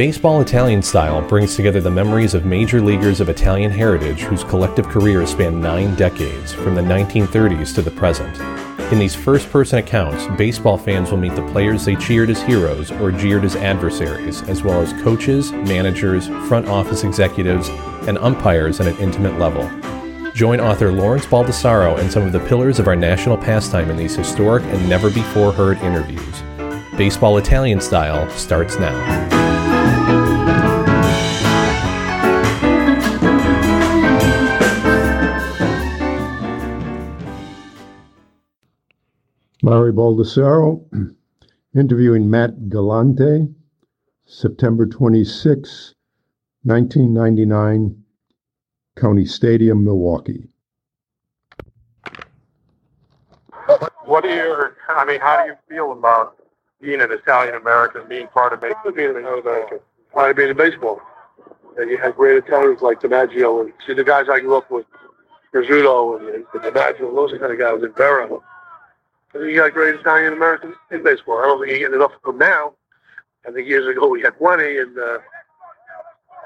Baseball Italian Style brings together the memories of major leaguers of Italian heritage whose collective careers span nine decades, from the 1930s to the present. In these first person accounts, baseball fans will meet the players they cheered as heroes or jeered as adversaries, as well as coaches, managers, front office executives, and umpires at an intimate level. Join author Lawrence Baldassaro and some of the pillars of our national pastime in these historic and never before heard interviews. Baseball Italian Style starts now. Larry Baldassaro interviewing Matt Galante, September 26, 1999, County Stadium, Milwaukee. What are your, I mean, how do you feel about being an Italian American, being part of baseball? Being an American, part of being in baseball. And you had great Italians like DiMaggio and see the guys I grew up with, Rizzuto and, and DiMaggio, those kind of guys, and Berra. You got great Italian Americans in baseball. I don't think you're getting enough of them now. I think years ago we had plenty, and uh,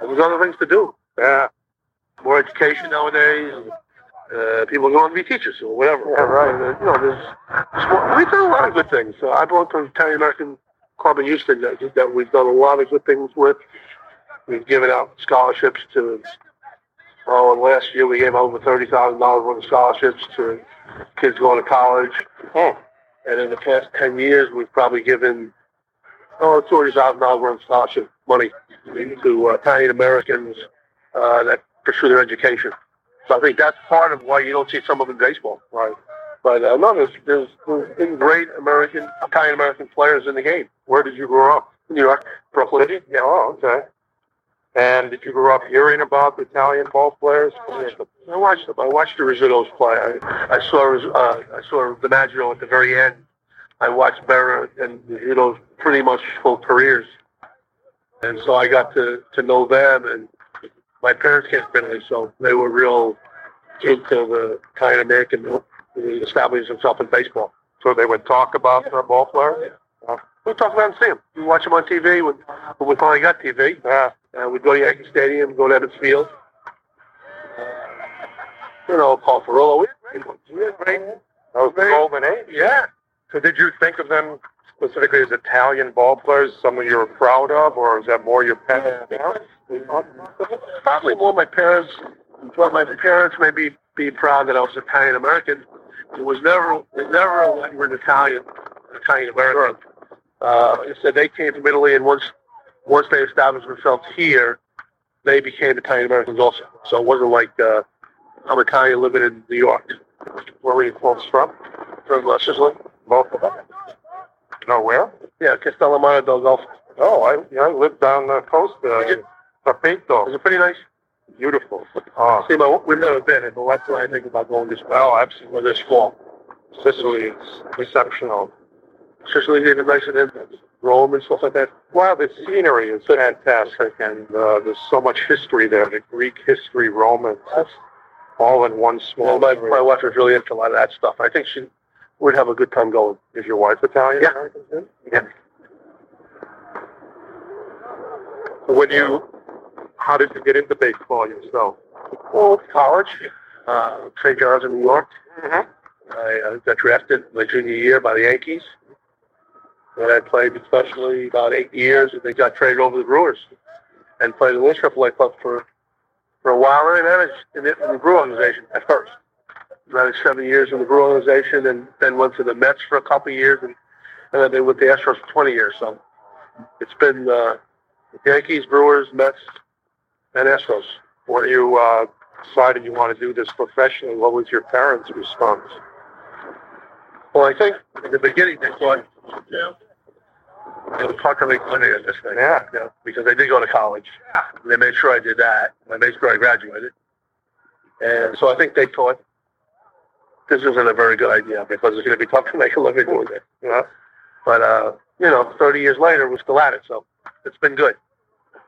there's other things to do. Yeah. More education nowadays. Uh, people go on to be teachers or whatever. Yeah, right. Uh, you know, there's we've done a lot of good things. So I belong to an Italian American club in Houston that, that we've done a lot of good things with. We've given out scholarships to. Oh, and last year we gave over thirty thousand dollars worth of scholarships to kids going to college. Oh. And in the past 10 years, we've probably given, oh, $200,000 worth of scholarship money to uh, Italian Americans uh, that pursue their education. So I think that's part of why you don't see some of them in baseball. Right. But uh, no, there's, there's, there's been great American, Italian American players in the game. Where did you grow up? New York, Brooklyn. Yeah. Oh, okay. And did you grow up hearing about the Italian ball players? I watched them. I watched the Rizzuto's play. I, I saw uh, I saw DiMaggio at the very end. I watched Berra and Rizzuto's pretty much full careers, and so I got to to know them. And my parents came from Italy, so they were real into the kind of American establishing themselves in baseball. So they would talk about their ball players. Yeah. We talk about them, see them. We watch them on TV when, when we finally got TV. Yeah. Uh, we'd go to Yankee Stadium, go to Ebbets Field. Uh, you know, Carl Furillo. We had great. We had great. That was the golden age. Yeah. So did you think of them specifically as Italian ball players, someone you were proud of, or is that more your parents? Probably more my parents. Well, my parents may be, be proud that I was Italian American. It was never, it never like were an Italian, Italian American. Uh, said they came from Italy, and once once they established themselves here, they became Italian Americans also. So it wasn't like uh, I'm Italian living in New York. Where were you folks from? From uh, Sicily. Both of them. No, where? Yeah, Castellammare del Golfo. Oh, I, yeah, I lived down the coast. Uh, Did you? Tapito. Is it pretty nice? Beautiful. Oh, See, but we've never been, but that's why I think about going this oh, absolutely. or this fall. Sicily is exceptional. Sicily's even nicer than Rome and stuff like that. Wow, the scenery is fantastic, and uh, there's so much history there. The Greek history, Romans, all in one small. Well, my, my wife was really into a lot of that stuff. I think she would have a good time going. Is your wife Italian Yeah. American? too? Yeah. When you, how did you get into baseball yourself? Well, college, uh, St. John's in New York. Mm-hmm. I uh, got drafted my junior year by the Yankees. I played professionally about eight years, and they got traded over to the Brewers, and played in the AAA club for for a while. And I managed in the, in the Brew organization at first. Managed seven years in the Brew organization, and then went to the Mets for a couple of years, and and then been with the Astros for 20 years. So it's been uh, Yankees, Brewers, Mets, and Astros. When you uh, decided you want to do this professionally, what was your parents' response? Well, I think in the beginning they thought, yeah, it was hard to make money at this thing. Yeah. You know, because I did go to college. They made sure I did that. I made sure I graduated. And so I think they thought this isn't a very good idea because it's going to be tough to make a living doing it. You know? But, uh, you know, 30 years later, we're still at it. So it's been good.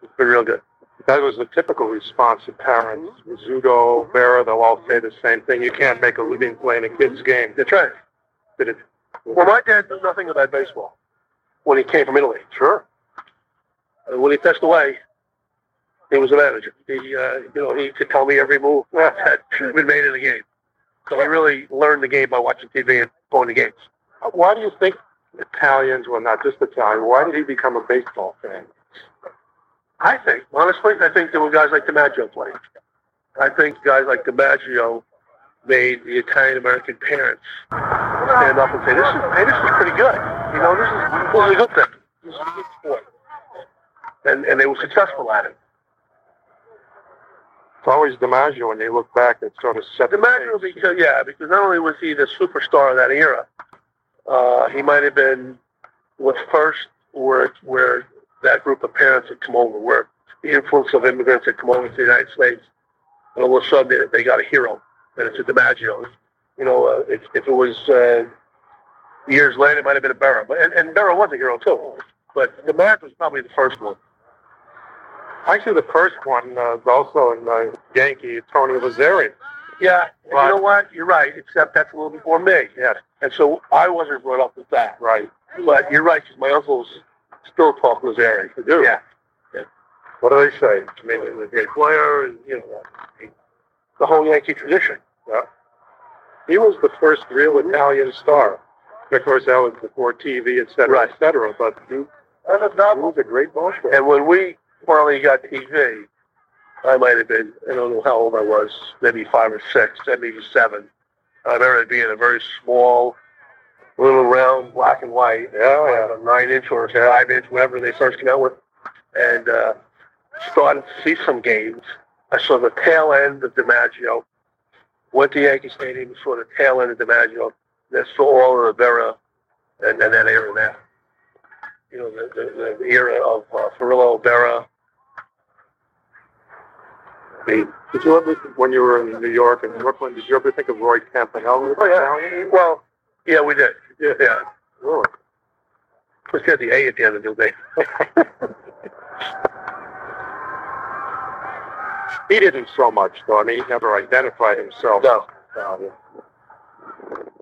It's been real good. That was the typical response of parents. Rizzuto, Berra, they'll all say the same thing. You can't make a living playing a kid's game. That's right. Did it? Well, my dad knew nothing about baseball when he came from Italy. Sure. And when he passed away, he was a manager. He, uh, you know, he could tell me every move that should have been made in the game. So I really learned the game by watching TV and going to games. Why do you think Italians, well, not just Italian, why did he become a baseball fan? I think, honestly, I think there were guys like DiMaggio playing. I think guys like DiMaggio made the Italian American parents stand up and say, "This is hey, this is pretty good. You know, this is, this is a good thing. This is a good sport." And and they were successful at it. It's always DiMaggio when you look back that sort of set the DiMaggio, because yeah, because not only was he the superstar of that era, uh, he might have been was first where where that group of parents had come over, where the influence of immigrants had come over to the United States, and all of a sudden they, they got a hero, and it's a DiMaggio. You know, uh, if, if it was uh, years later, it might have been a Berra, but and, and Berra was a hero too. But DiMaggio was probably the first one. Actually, the first one uh, was also in uh, Yankee, Tony Lazzeri. Yeah, Right. you know what? You're right, except that's a little before me. Yes, And so I wasn't brought up with that. right. But you're right, because my uncles still talk Lazzeri. They do. Yeah. What do they say? I mean, a great player, and, you know, the whole Yankee tradition. Yeah. He was the first real Italian star. Of course, that was before TV, et cetera, Right. et cetera. But he, he was a great ball player. And when we finally got TV, I might have been, I don't know how old I was, maybe five or six, maybe seven. I remember it being a very small, little round, black and white. Yeah, a nine inch or five inch, whatever they first came out with. And uh, started to see some games. I saw the tail end of DiMaggio. Went to Yankee Stadium, saw the tail end of DiMaggio. Then saw all of Rivera and, and that era there. You know, the, the, the era of uh, Berra. I mean, did you ever, when you were in New York and Brooklyn, did you ever think of Roy Campanella? Oh, yeah. Well, yeah, we did. Yeah, yeah. Really? Of course, you had the A at the end of the day. He didn't so much, though. I mean, he never identified himself. No.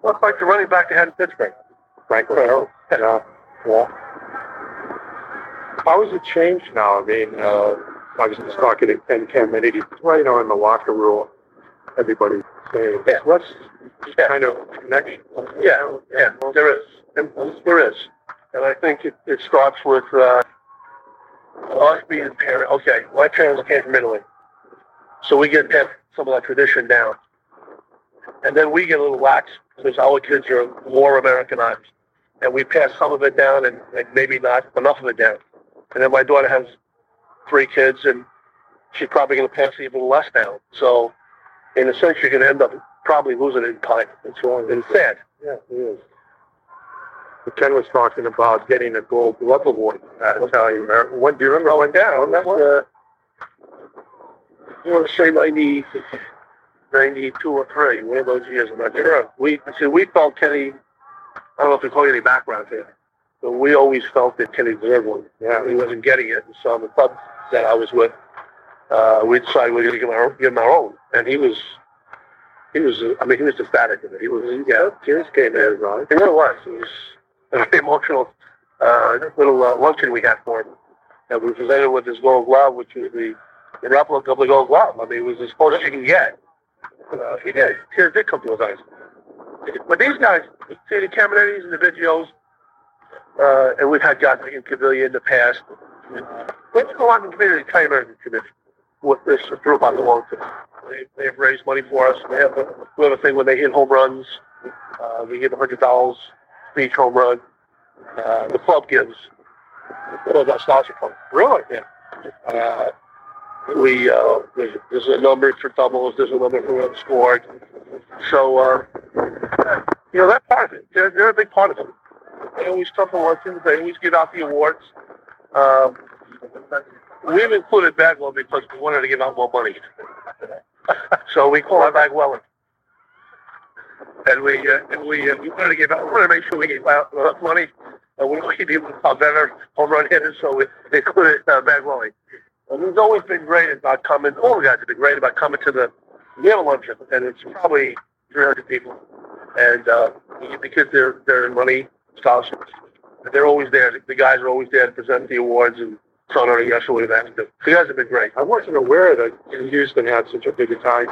It's like the running back they had in Pittsburgh. Franco Harris. Yeah. Yeah. How has it changed now? I mean, uh, I was just talking to Ken Caminiti, well, you know, in the locker room, everybody's saying, Yeah. what's Yeah. kind of connection? Yeah, yeah, there is. There is. And I think it, it starts with uh, us being parents. Okay, my parents came from Italy. So we get that, some of that tradition down. And then we get a little lax because our kids are more Americanized. And we pass some of it down and, and maybe not enough of it down. And then my daughter has three kids and she's probably going to pass even less down. So in a sense, you're going to end up probably losing it in time. It's wrong. It's sad. Yeah, it is. Ken was talking about getting a gold glove award at Italian American. When do you remember when down? That's, uh, I want to say 90, 92 or 3, one of those years, I'm not sure. We, see, we felt Kenny, I don't know if we call you any background here, but we always felt that Kenny deserved one. Yeah. He wasn't getting it, and so the club that I was with, uh, we decided we were going to give him our, give him our own. And he was, he was, I mean, he was ecstatic of it. He was, yeah, tears came in. right? It really was. It was a very emotional uh, little uh, luncheon we had for him. And we presented with his gold glove, which was the, the replica of the gold glove. I mean, it was as close as you can get. Uh, he did. Tears did come to his eyes. But these guys, see the the Biggios, uh, and we've had guys like in Cavilla in the past. Let's go on the Italian American Commission, with this group I belong to. They, they've raised money for us. They have a, we have a thing when they hit home runs. Uh, we give a hundred dollars for each home run. Uh, the club gives. Well, that's scholarship. Really? Yeah. Uh, we uh, there's, there's a number for doubles. There's a number for runs scored. So uh, you know that part of it. They're, they're a big part of it. They always come to luncheons. They always give out the awards. Um, we've included Bagwell because we wanted to give out more money. so we call it Bagwell. And we uh, and we uh, we wanted to give out. We wanted to make sure we gave out enough money. Uh, we want to be a better home run hitters, so we included uh, Bagwell. And he's always been great about coming. All the guys have been great about coming to the Yale luncheon, and it's probably 300 people. And uh, the kids, they're they're in money scholarships. They're always there. The guys are always there to present the awards, and So I don't guess I have them. You guys have been great. I wasn't aware that Houston had such a big Italian.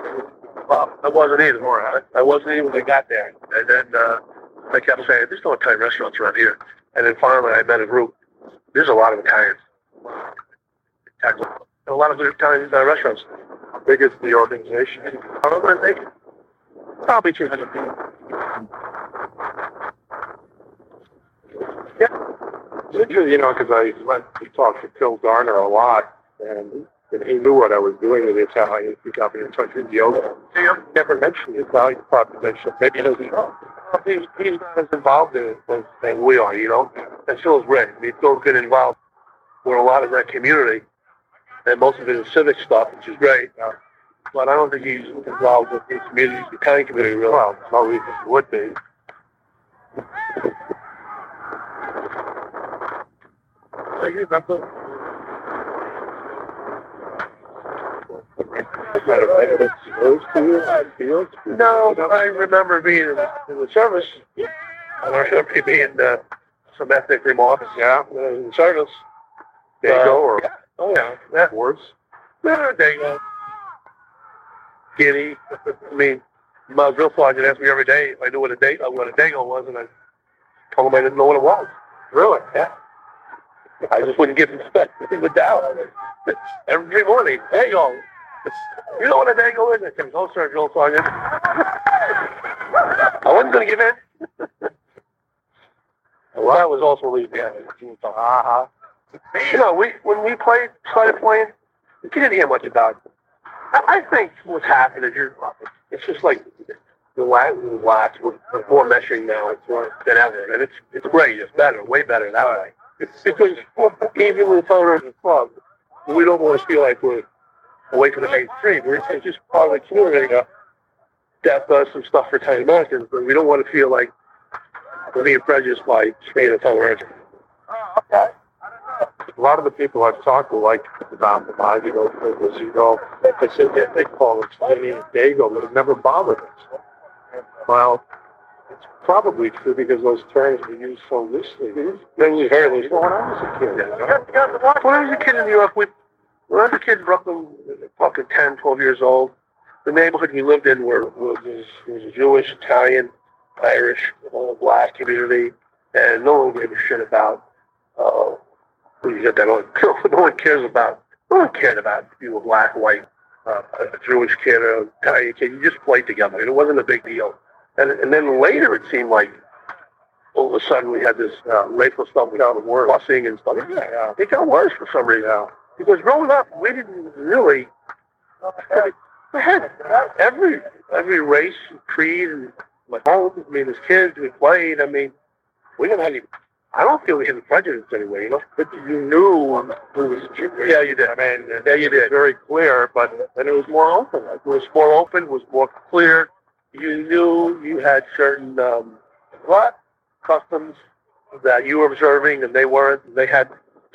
Well, I wasn't either. I, I wasn't even when they got there. And then uh, they kept saying, there's no Italian restaurants around here. And then finally I met a group. There's a lot of Italians. A lot of good Italian uh, restaurants. How big is the organization? Don't I think probably 200 people. Yeah. It's interesting, you know, because I went to talk to Phil Garner a lot, and, and he knew what I was doing with the. He got me in touch with Yogi. He never mentioned the Italian population. Maybe he doesn't know. He's, he's not as involved in it as, we are, you know. And Phil's great. I mean, Phil's involved with a lot of that community, and most of it is civic stuff, which is great. Uh, but I don't think he's involved with the community, the county community, really. Well, no reason he would be. No, I remember being in, in the service. I remember being uh, some ethnic remarks. Yeah. in the service. Dago or Oh yeah, that worse? No, Dago. Guinea. I mean, my drill sergeant asked me every day if I knew what a day, uh, what a Dago was, and I told him I didn't know what it was. Really? Yeah. I just wouldn't give him the doubt. Every morning, yo, you know what a Dago is? I said, no, sir, drill sergeant. I wasn't going to give in. well, that was also Louisiana. Uh-huh. You know, we when we played, started playing, you didn't hear much about it. I, I think what's happened is you're, it's just like the last, the last, we're more meshing now than ever, and it's it's great. It's better, way better that way. Because even with owners of club, we don't want to feel like we're away from the mainstream. We're it's just part of the community. Uh, that does some stuff for Italian Americans, but we don't want to feel like we're being prejudiced by Spain and tolerance. A lot of the people I've talked to, like about DiMaggio, Rizzuto, they said that they call it Skinny and Dago, but it never bothered us. Well, it's probably true because those terms were used so loosely. They was very loosely when I was a kid. you know? When I was a kid in New York, we, when I was a kid in Brooklyn, fucking 10, 12 years old, the neighborhood we lived in were, was, was a Jewish, Italian, Irish, all black community, and no one gave a shit about, uh, you get that on, no one cares about, no one cared about you were black, white, uh, a Jewish kid, or Italian kid, you just played together, and it wasn't a big deal. And, and then later it seemed like all of a sudden we had this uh, racial stuff with the worse. busing and stuff. Yeah, yeah. It got worse for some reason. Yeah. Because growing up, we didn't really. We had every every race, and creed, and my home. I mean, as kids, we played. I mean, we didn't have any. I don't feel we had prejudice anyway. You know, But you knew who was Jewish. Yeah, you did. I mean, yeah, you did. very clear, but then it was more open. It was more open. Was more clear. You knew you had certain um, what customs that you were observing and they weren't. They had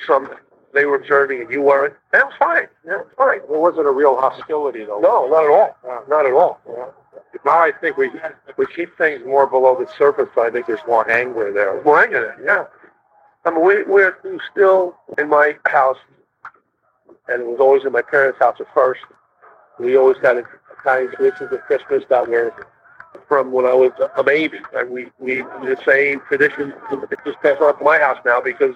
some they were observing and you weren't. And it was fine. Yeah, it was fine. There wasn't a real hostility, though. No, not at all. Yeah. Not at all. Now I think we we keep things more below the surface. But I think there's more anger there. More anger there, yeah. I mean, we, we're still in my house, and it was always in my parents' house at first. We always had Italian traditions of Christmas that were from when I was a baby. And we, we the same tradition just passed on to my house now because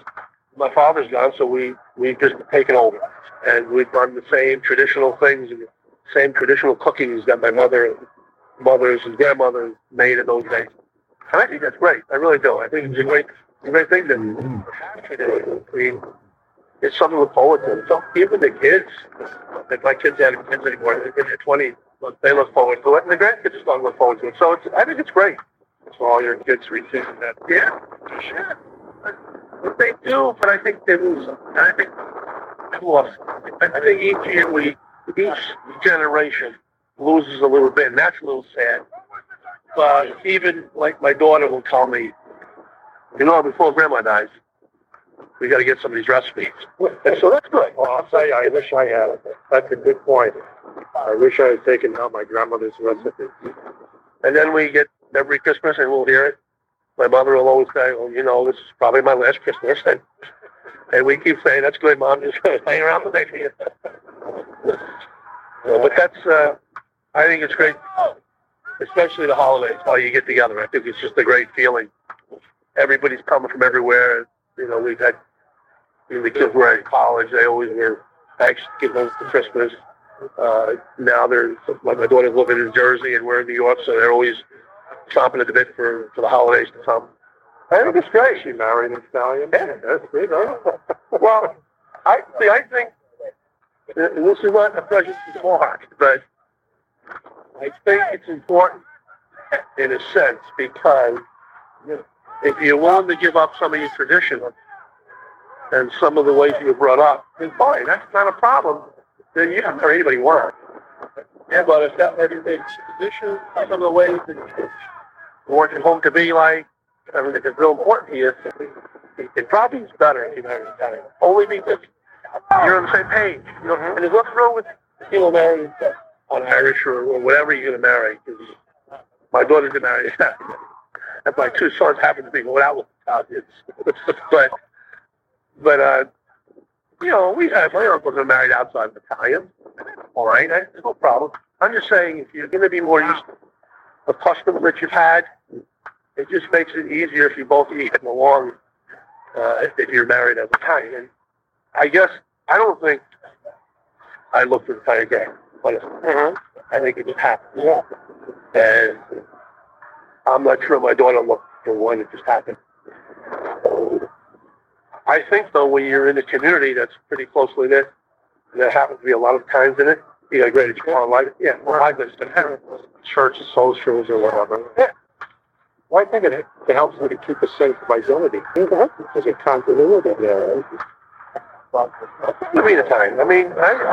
my father's gone, so we, we just taken over. And we've done the same traditional things and the same traditional cookings that my mother, mothers and grandmothers made in those days. And I think that's great. I really do. I think it's a great, a great thing that I mean, it's something to look forward to. So even the kids, if my kids have kids anymore, they're in their twenties, but they look forward to it, and the grandkids starting to look forward to it. So it's, I think it's great. So all your kids receiving that. Yeah, sure. But they do, but I think they lose. some. And I think lost. I I think each year we, each generation loses a little bit, and that's a little sad. But even like my daughter will tell me, you know, before grandma dies, we got to get some of these recipes. And so that's good. Well, I'll tell you, I wish I had. That's a good point. I wish I had taken down my grandmother's recipe. And then we get every Christmas, and we'll hear it. My mother will always say, "Well, you know, this is probably my last Christmas," and And we keep saying, that's good, Mom, just hang around the next year. but that's, uh, I think it's great, especially the holidays, while you get together. I think it's just a great feeling. Everybody's coming from everywhere. You know, we've had, you know, the kids were at college, they always were anxious to get home for Christmas. Uh, now they're, my, my daughter's living in Jersey and we're in New York, so they're always chomping at the bit for, for the holidays to come. I think it's great. She married an Italian. Yeah. That's great? Well, I see. I think this is not a precious mark, but I think it's important in a sense because if you're willing to give up some of your tradition and some of the ways you were brought up, then fine. That's not a problem. Then you can marry anybody you want. Yeah, but if that everything tradition, some of the ways that you want home to be like, I mean, if it's real important to you, it probably is better if you marry. Only because you're on the same page. You know, and there's nothing wrong with you know marrying an Irish or, or whatever you're going to marry. 'cause my daughter did marry Italian, and my two sons happen to be going out with Italians. but but uh, you know, we have my uncles are married outside of Italian. All right, no problem. I'm just saying if you're going to be more used to the customs that you've had, it just makes it easier if you both get along uh, if, you're married as Italian. And I guess I don't think I look for the Italian guy. But uh-huh. I think it just happened. Yeah. And I'm not sure my daughter looked for one. It just happened. I think though, when you're in a community that's pretty closely knit, and there happens to be a lot of times in it, you got a great education life. Yeah, well, I've been Church socials or whatever. Yeah. Well, I think it, it helps me to keep a sense of identity. Mm-hmm. There's a continuity there. I mean, the time. I mean, I,